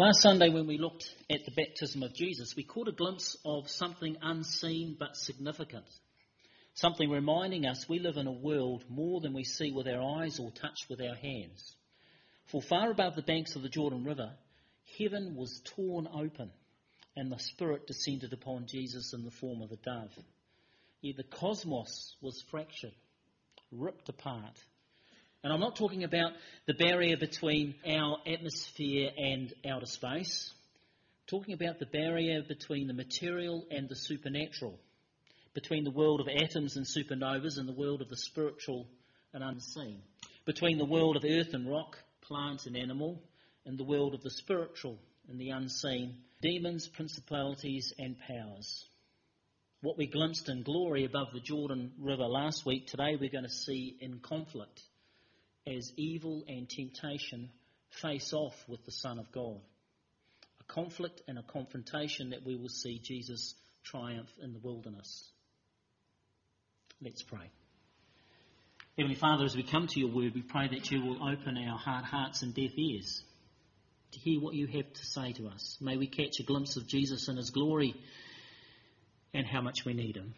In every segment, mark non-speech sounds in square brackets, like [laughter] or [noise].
Last Sunday, when we looked at the baptism of Jesus, we caught a glimpse of something unseen but significant. Something reminding us we live in a world more than we see with our eyes or touch with our hands. For far above the banks of the Jordan River, heaven was torn open and the Spirit descended upon Jesus in the form of a dove. Yet the cosmos was fractured, ripped apart. And I'm not talking about the barrier between our atmosphere and outer space. I'm talking about the barrier between the material and the supernatural, between the world of atoms and supernovas and the world of the spiritual and unseen, between the world of earth and rock, plant and animal, and the world of the spiritual and the unseen, demons, principalities, and powers. What we glimpsed in glory above the Jordan River last week, today we're going to see in conflict as evil and temptation face off with the Son of God. A conflict and a confrontation that we will see Jesus triumph in the wilderness. Let's pray. Heavenly Father, as we come to your word, we pray that you will open our hard hearts and deaf ears to hear what you have to say to us. May we catch a glimpse of Jesus in his glory and how much we need him.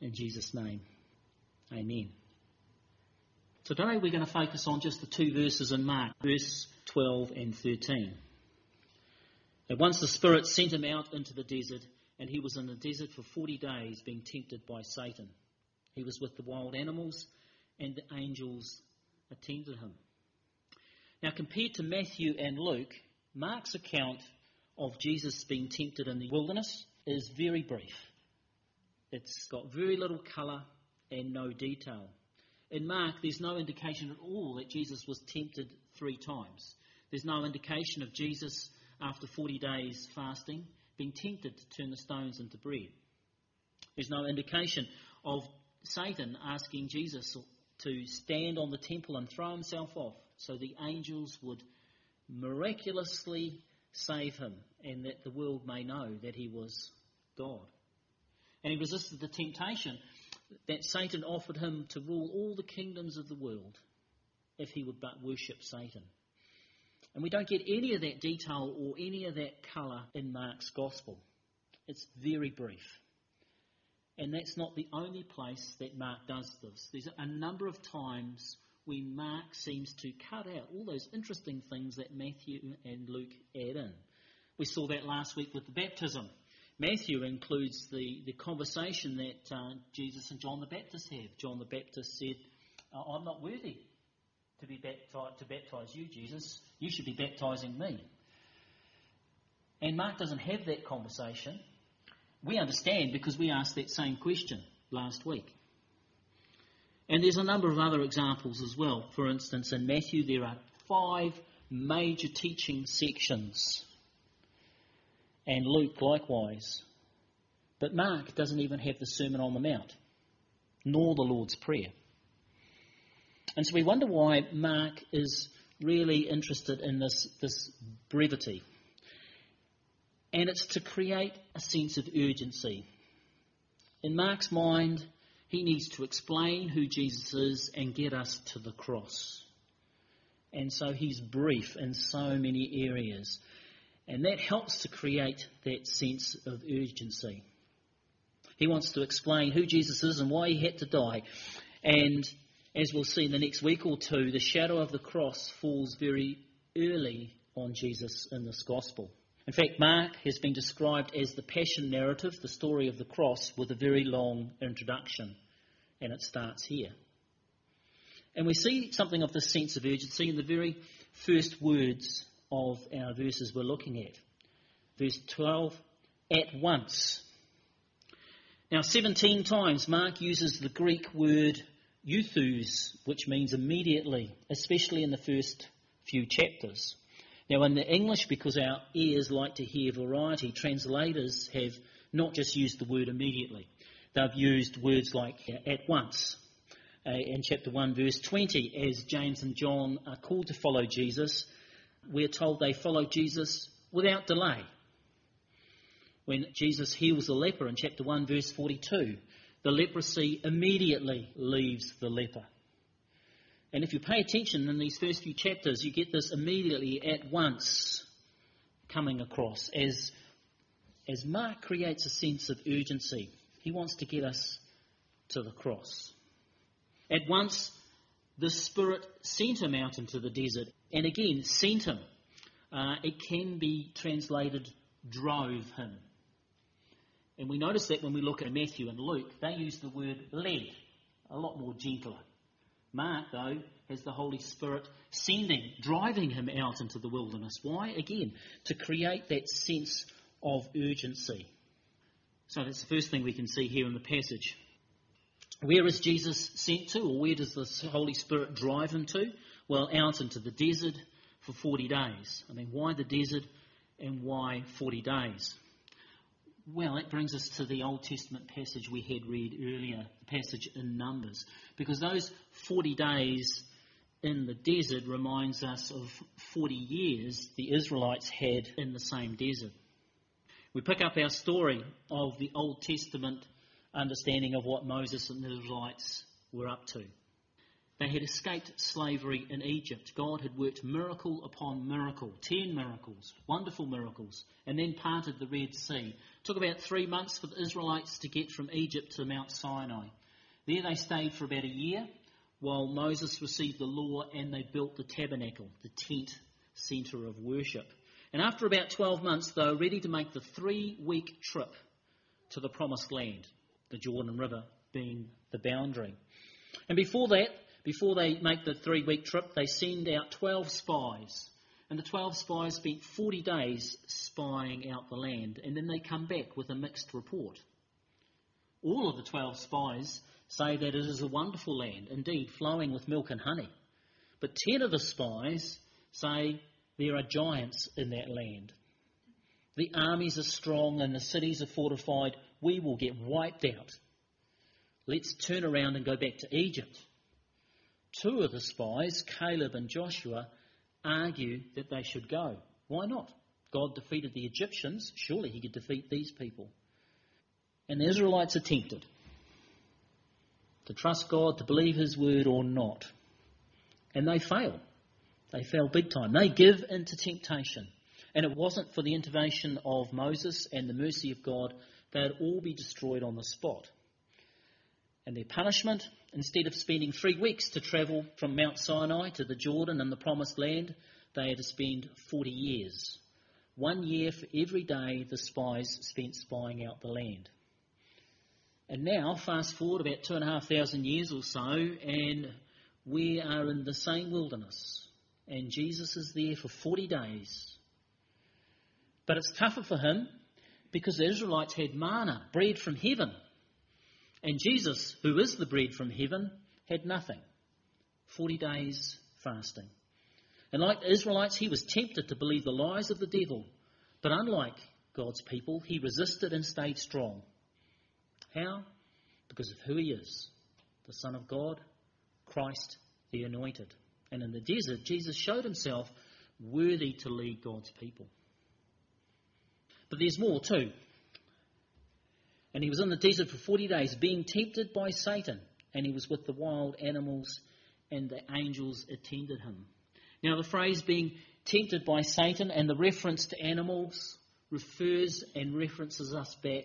In Jesus' name, amen. Today we're going to focus on just the two verses in Mark, verse 12 and 13. And once the Spirit sent him out into the desert, and he was in the desert for 40 days being tempted by Satan. He was with the wild animals, and the angels attended him. Now, compared to Matthew and Luke, Mark's account of Jesus being tempted in the wilderness is very brief. It's got very little colour and no detail. In Mark, there's no indication at all that Jesus was tempted three times. There's no indication of Jesus, after 40 days fasting, being tempted to turn the stones into bread. There's no indication of Satan asking Jesus to stand on the temple and throw himself off so the angels would miraculously save him and that the world may know that he was God. And he resisted the temptation that Satan offered him to rule all the kingdoms of the world if he would but worship Satan. And we don't get any of that detail or any of that colour in Mark's Gospel. It's very brief. And that's not the only place that Mark does this. There's a number of times when Mark seems to cut out all those interesting things that Matthew and Luke add in. We saw that last week with the baptism. Matthew includes the, the conversation that uh, Jesus and John the Baptist have. John the Baptist said, I'm not worthy to be baptized, to baptize you, Jesus. You should be baptizing me. And Mark doesn't have that conversation. We understand because we asked that same question last week. And there's a number of other examples as well. For instance, in Matthew, there are five major teaching sections, and Luke likewise. But Mark doesn't even have the Sermon on the Mount, nor the Lord's Prayer. And so we wonder why Mark is really interested in this, this brevity. And it's to create a sense of urgency. In Mark's mind, he needs to explain who Jesus is and get us to the cross. And so he's brief in so many areas. And that helps to create that sense of urgency. He wants to explain who Jesus is and why he had to die. And as we'll see in the next week or two, the shadow of the cross falls very early on Jesus in this gospel. In fact, Mark has been described as the passion narrative, the story of the cross, with a very long introduction. And it starts here. And we see something of this sense of urgency in the very first words of our verses we're looking at. Verse 12, at once. Now, 17 times Mark uses the Greek word euthus, which means immediately, especially in the first few chapters. Now, in the English, because our ears like to hear variety, translators have not just used the word immediately. They've used words like at once. Uh, in chapter 1, verse 20, as James and John are called to follow Jesus, we're told they followed Jesus without delay. When Jesus heals the leper in chapter 1, verse 42, the leprosy immediately leaves the leper. And if you pay attention in these first few chapters, you get this immediately at once coming across as, as Mark creates a sense of urgency. He wants to get us to the cross. At once, the Spirit sent him out into the desert. And again, sent him. Uh, it can be translated drove him. And we notice that when we look at Matthew and Luke, they use the word led, a lot more gentler. Mark, though, has the Holy Spirit sending, driving him out into the wilderness. Why? Again, to create that sense of urgency. So that's the first thing we can see here in the passage. Where is Jesus sent to, or where does the Holy Spirit drive him to? Well, out into the desert for 40 days. I mean, why the desert and why 40 days? Well, that brings us to the Old Testament passage we had read earlier, the passage in Numbers. Because those 40 days in the desert reminds us of 40 years the Israelites had in the same desert. We pick up our story of the Old Testament understanding of what Moses and the Israelites were up to. They had escaped slavery in Egypt. God had worked miracle upon miracle, ten miracles, wonderful miracles, and then parted the Red Sea. It took about three months for the Israelites to get from Egypt to Mount Sinai. There they stayed for about a year while Moses received the law and they built the tabernacle, the tent centre of worship. And after about 12 months, they were ready to make the three week trip to the promised land the Jordan River being the boundary. And before that, before they make the three week trip, they send out 12 spies. And the 12 spies spent 40 days spying out the land, and then they come back with a mixed report. All of the 12 spies say that it is a wonderful land, indeed, flowing with milk and honey. But 10 of the spies say there are giants in that land. The armies are strong and the cities are fortified we will get wiped out. Let's turn around and go back to Egypt. Two of the spies, Caleb and Joshua, argue that they should go. Why not? God defeated the Egyptians. Surely he could defeat these people. And the Israelites are tempted to trust God, to believe his word or not. And they fail. They fail big time. They give into temptation. And it wasn't for the intervention of Moses and the mercy of God they'd all be destroyed on the spot. And their punishment, instead of spending three weeks to travel from Mount Sinai to the Jordan and the Promised Land, they had to spend 40 years. One year for every day the spies spent spying out the land. And now, fast forward about two and a half thousand years or so, and we are in the same wilderness. And Jesus is there for 40 days. But it's tougher for him because the Israelites had manna, bread from heaven. And Jesus, who is the bread from heaven, had nothing. 40 days fasting. And like the Israelites, he was tempted to believe the lies of the devil. But unlike God's people, he resisted and stayed strong. How? Because of who he is the Son of God, Christ the Anointed. And in the desert, Jesus showed himself worthy to lead God's people. But there's more too. And he was in the desert for 40 days, being tempted by Satan. And he was with the wild animals, and the angels attended him. Now, the phrase being tempted by Satan and the reference to animals refers and references us back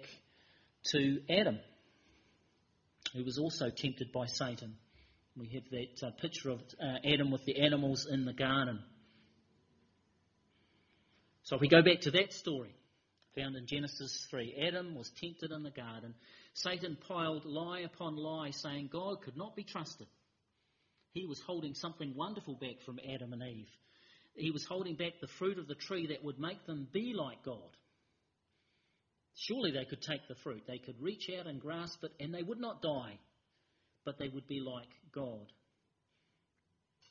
to Adam, who was also tempted by Satan. We have that uh, picture of uh, Adam with the animals in the garden. So if we go back to that story, found in Genesis 3. Adam was tempted in the garden. Satan piled lie upon lie, saying God could not be trusted. He was holding something wonderful back from Adam and Eve. He was holding back the fruit of the tree that would make them be like God. Surely they could take the fruit. They could reach out and grasp it, and they would not die, but they would be like God.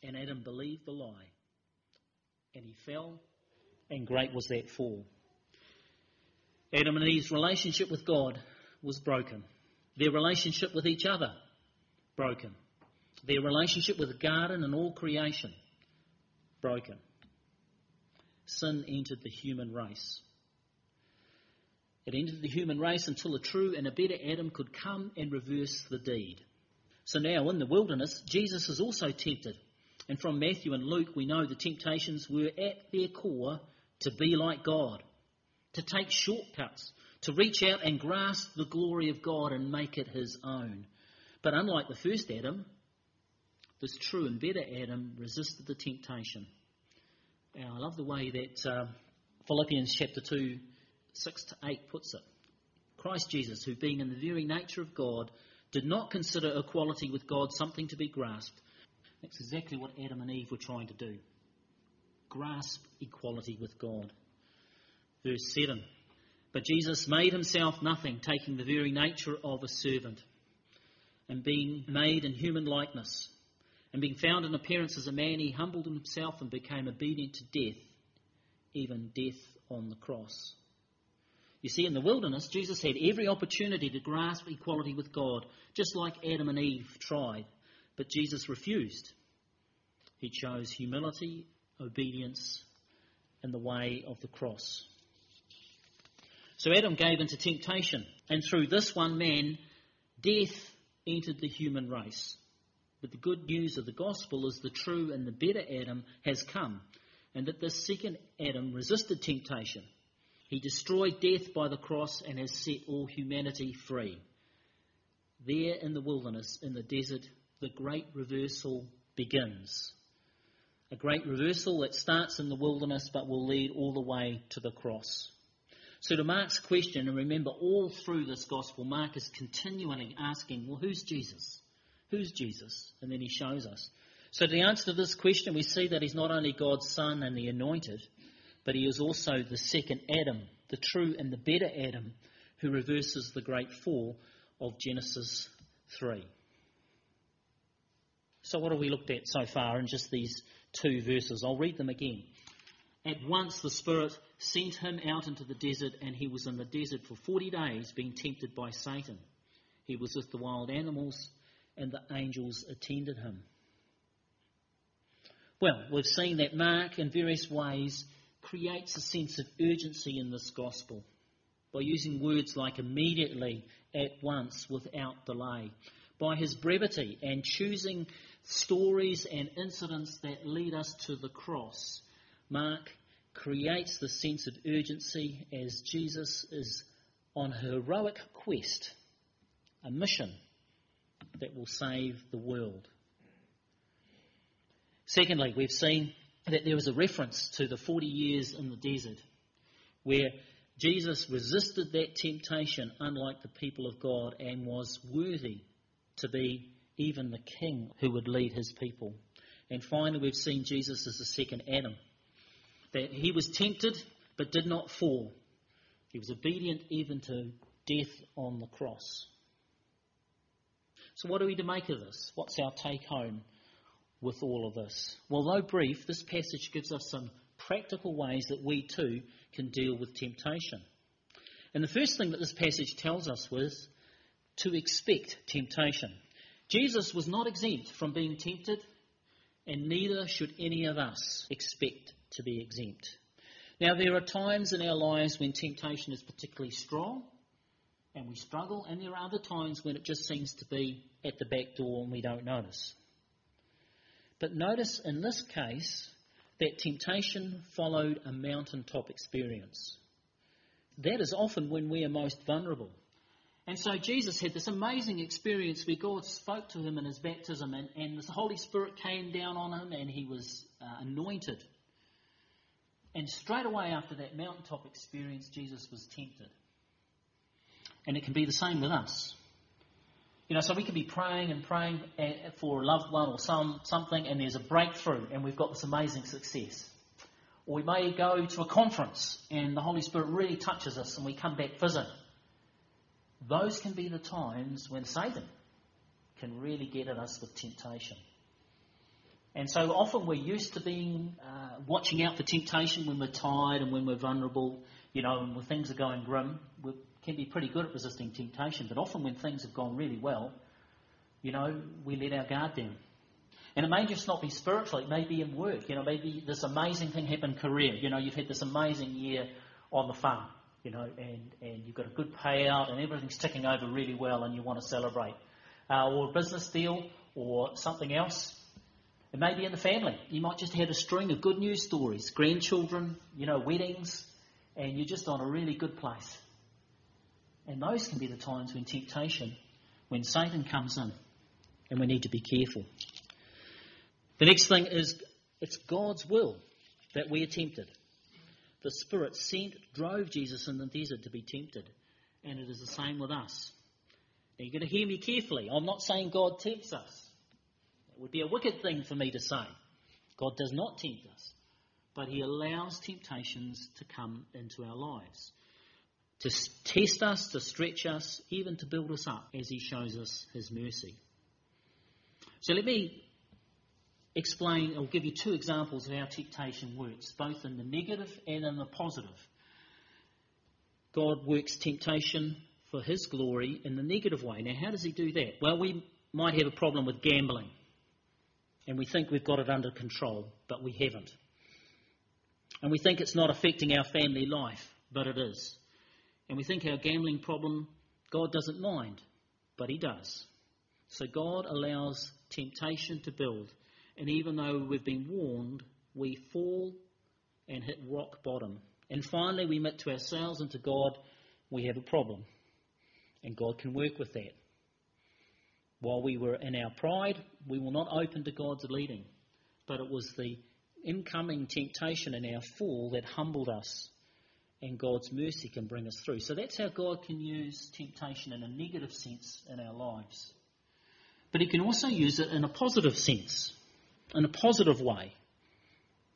And Adam believed the lie, and he fell, and great was that fall. Adam and Eve's relationship with God was broken. Their relationship with each other, broken. Their relationship with the garden and all creation, broken. Sin entered the human race. It entered the human race until a true and a better Adam could come and reverse the deed. So now in the wilderness, Jesus is also tempted. And from Matthew and Luke, we know the temptations were at their core to be like God, to take shortcuts, to reach out and grasp the glory of God and make it his own. But unlike the first Adam, this true and better Adam resisted the temptation. Now, I love the way that uh, Philippians chapter 2, 6 to 8 puts it. Christ Jesus, who being in the very nature of God, did not consider equality with God something to be grasped. That's exactly what Adam and Eve were trying to do grasp equality with God. Verse 7 But Jesus made himself nothing, taking the very nature of a servant, and being made in human likeness. And being found in appearance as a man, he humbled himself and became obedient to death, even death on the cross. You see, in the wilderness, Jesus had every opportunity to grasp equality with God, just like Adam and Eve tried. But Jesus refused. He chose humility, obedience, and the way of the cross. So Adam gave into temptation, and through this one man, death entered the human race. But the good news of the gospel is the true and the better Adam has come, and that this second Adam resisted temptation he destroyed death by the cross and has set all humanity free. There in the wilderness, in the desert, the great reversal begins. A great reversal that starts in the wilderness but will lead all the way to the cross. So, to Mark's question, and remember all through this gospel, Mark is continually asking, well, who's Jesus? Who's Jesus? And then he shows us. So, the answer to this question, we see that he's not only God's Son and the anointed, but he is also the second Adam, the true and the better Adam, who reverses the great fall of Genesis 3. So, what have we looked at so far in just these two verses? I'll read them again. At once the Spirit sent him out into the desert, and he was in the desert for 40 days, being tempted by Satan. He was with the wild animals, and the angels attended him. Well, we've seen that Mark, in various ways, creates a sense of urgency in this gospel by using words like immediately, at once, without delay. By his brevity and choosing stories and incidents that lead us to the cross, Mark creates the sense of urgency as Jesus is on a heroic quest, a mission that will save the world. Secondly, we've seen that there was a reference to the 40 years in the desert where Jesus resisted that temptation, unlike the people of God, and was worthy to be even the king who would lead his people. And finally, we've seen Jesus as the second Adam. That he was tempted but did not fall. He was obedient even to death on the cross. So, what are we to make of this? What's our take home with all of this? Well, though brief, this passage gives us some practical ways that we too can deal with temptation. And the first thing that this passage tells us was to expect temptation. Jesus was not exempt from being tempted, and neither should any of us expect to be exempt. Now, there are times in our lives when temptation is particularly strong and we struggle, and there are other times when it just seems to be at the back door and we don't notice. But notice in this case that temptation followed a mountaintop experience. That is often when we are most vulnerable. And so Jesus had this amazing experience where God spoke to him in his baptism, and, and the Holy Spirit came down on him, and he was uh, anointed. And straight away after that mountaintop experience, Jesus was tempted. And it can be the same with us. You know, so we can be praying and praying eh, for a loved one or some something, and there's a breakthrough, and we've got this amazing success. Or we may go to a conference, and the Holy Spirit really touches us, and we come back fizzing. Those can be the times when Satan can really get at us with temptation. And so often we're used to being uh, watching out for temptation when we're tired and when we're vulnerable, you know, and when things are going grim. We're can be pretty good at resisting temptation, but often when things have gone really well, you know, we let our guard down. And it may just not be spiritual, it may be in work. You know, maybe this amazing thing happened career. You know, you've had this amazing year on the farm, you know, and, and you've got a good payout and everything's ticking over really well and you want to celebrate. Uh, or a business deal or something else. It may be in the family. You might just have a string of good news stories, grandchildren, you know, weddings, and you're just on a really good place. And those can be the times when temptation, when Satan comes in, and we need to be careful. The next thing is it's God's will that we are tempted. The Spirit sent, drove Jesus in the desert to be tempted, and it is the same with us. Now you're going to hear me carefully. I'm not saying God tempts us. Would be a wicked thing for me to say. God does not tempt us, but He allows temptations to come into our lives to test us, to stretch us, even to build us up as He shows us His mercy. So let me explain, I'll give you two examples of how temptation works, both in the negative and in the positive. God works temptation for His glory in the negative way. Now, how does He do that? Well, we might have a problem with gambling, and we think we've got it under control, but we haven't. And we think it's not affecting our family life, but it is. And we think our gambling problem, God doesn't mind, but He does. So God allows temptation to build. And even though we've been warned, we fall and hit rock bottom. And finally, we admit to ourselves and to God we have a problem. And God can work with that. While we were in our pride, we were not open to God's leading. But it was the incoming temptation in our fall that humbled us and God's mercy can bring us through. So that's how God can use temptation in a negative sense in our lives. But He can also use it in a positive sense, in a positive way,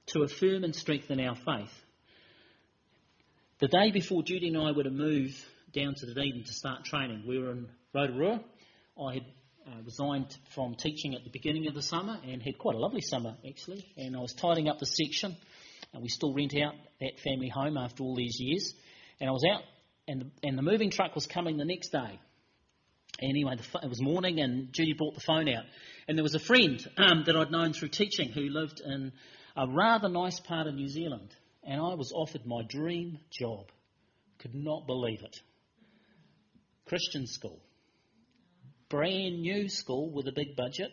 to affirm and strengthen our faith. The day before Judy and I were to move down to Dunedin to start training, we were in Rotorua. I had uh, resigned from teaching at the beginning of the summer and had quite a lovely summer actually, and I was tidying up the section and we still rent out that family home after all these years. And I was out, and the, and the moving truck was coming the next day. Anyway, the, it was morning, and Judy brought the phone out. And there was a friend um, that I'd known through teaching who lived in a rather nice part of New Zealand. And I was offered my dream job. Could not believe it. Christian school. Brand new school with a big budget.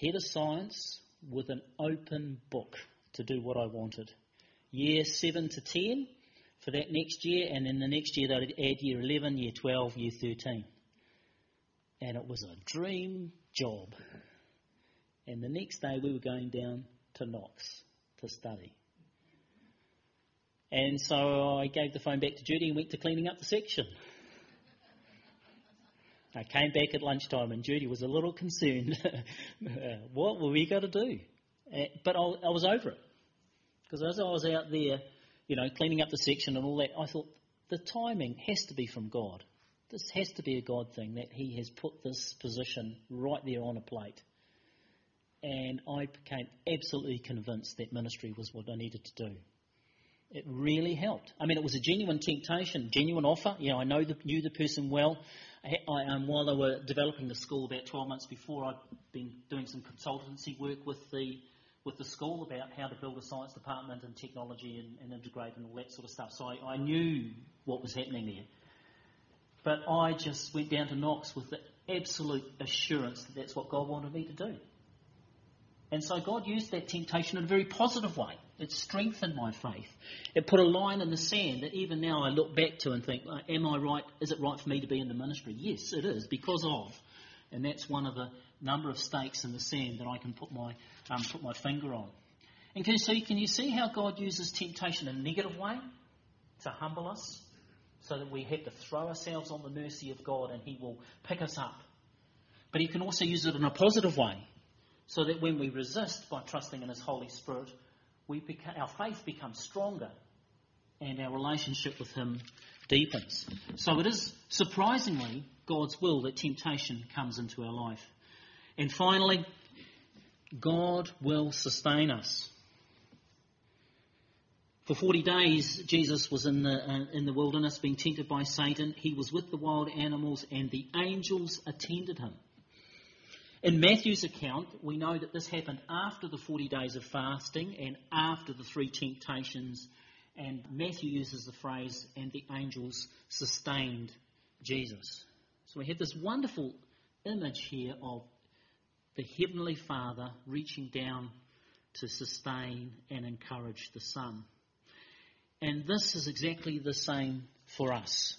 Head of science with an open book to do what I wanted. Year 7 to 10 for that next year, and then the next year they'd add year 11, year 12, year 13. And it was a dream job. And the next day we were going down to Knox to study. And so I gave the phone back to Judy and went to cleaning up the section. I came back at lunchtime and Judy was a little concerned. [laughs] what were we going to do? Uh, but I, I was over it. Because as I was out there, you know, cleaning up the section and all that, I thought the timing has to be from God. This has to be a God thing that He has put this position right there on a plate. And I became absolutely convinced that ministry was what I needed to do. It really helped. I mean, it was a genuine temptation, genuine offer. You know, I know the, knew the person well. I, um, while they were developing the school about 12 months before, I'd been doing some consultancy work with the with the school about how to build a science department and technology and, and integrate and all that sort of stuff. So I, I knew what was happening there. But I just went down to Knox with the absolute assurance that that's what God wanted me to do. And so God used that temptation in a very positive way. It strengthened my faith. It put a line in the sand that even now I look back to and think, am I right? Is it right for me to be in the ministry? Yes, it is, because of. And that's one of the number of stakes in the sand that I can put my, um, put my finger on. And can you, see, can you see how God uses temptation in a negative way to humble us? So that we have to throw ourselves on the mercy of God and He will pick us up. But He can also use it in a positive way. So that when we resist by trusting in His Holy Spirit, we our faith becomes stronger and our relationship with Him deepens. So it is surprisingly God's will that temptation comes into our life. And finally, God will sustain us. For 40 days, Jesus was in the, uh, in the wilderness being tempted by Satan. He was with the wild animals, and the angels attended him. In Matthew's account, we know that this happened after the 40 days of fasting and after the three temptations. And Matthew uses the phrase, and the angels sustained Jesus. So we have this wonderful image here of the Heavenly Father reaching down to sustain and encourage the Son. And this is exactly the same for us.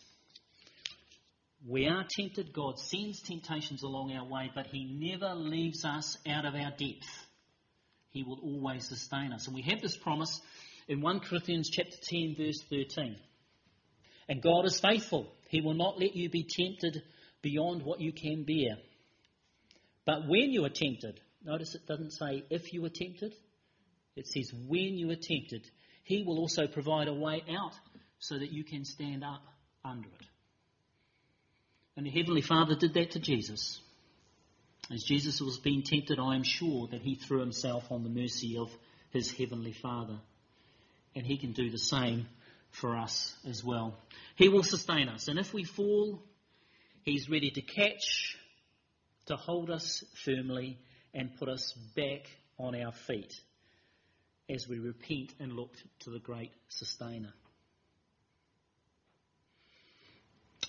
We are tempted, God sends temptations along our way, but He never leaves us out of our depth. He will always sustain us. And we have this promise in 1 Corinthians chapter 10 verse 13. And God is faithful. He will not let you be tempted beyond what you can bear. But when you are tempted, notice it doesn't say if you are tempted, it says when you are tempted, He will also provide a way out so that you can stand up under it. And the Heavenly Father did that to Jesus. As Jesus was being tempted, I am sure that he threw himself on the mercy of his Heavenly Father. And he can do the same for us as well. He will sustain us. And if we fall, he's ready to catch, to hold us firmly, and put us back on our feet as we repent and look to the great sustainer.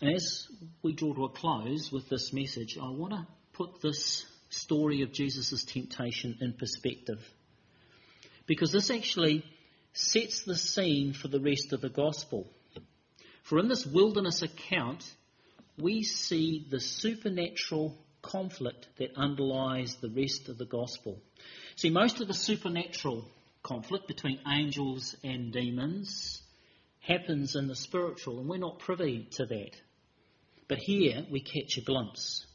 As we draw to a close with this message, I want to put this story of Jesus' temptation in perspective. Because this actually sets the scene for the rest of the gospel. For in this wilderness account, we see the supernatural conflict that underlies the rest of the gospel. See, most of the supernatural conflict between angels and demons happens in the spiritual, and we're not privy to that. But here we catch a glimpse.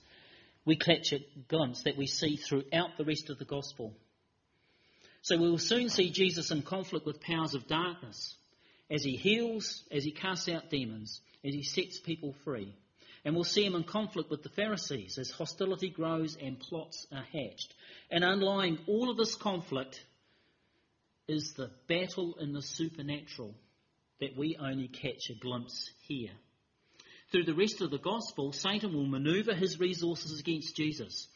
We catch a glimpse that we see throughout the rest of the gospel. So we will soon see Jesus in conflict with powers of darkness as he heals, as he casts out demons, as he sets people free. And we'll see him in conflict with the Pharisees as hostility grows and plots are hatched. And underlying all of this conflict is the battle in the supernatural that we only catch a glimpse here. Through the rest of the gospel, Satan will maneuver his resources against Jesus.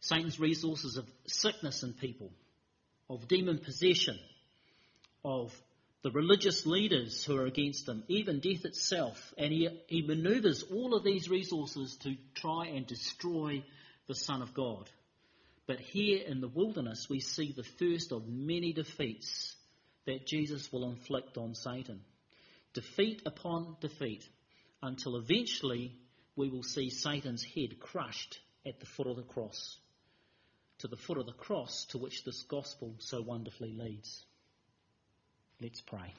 Satan's resources of sickness in people, of demon possession, of the religious leaders who are against him, even death itself. And he, he maneuvers all of these resources to try and destroy the Son of God. But here in the wilderness, we see the first of many defeats that Jesus will inflict on Satan. Defeat upon defeat, until eventually we will see Satan's head crushed at the foot of the cross to the foot of the cross to which this gospel so wonderfully leads. Let's pray.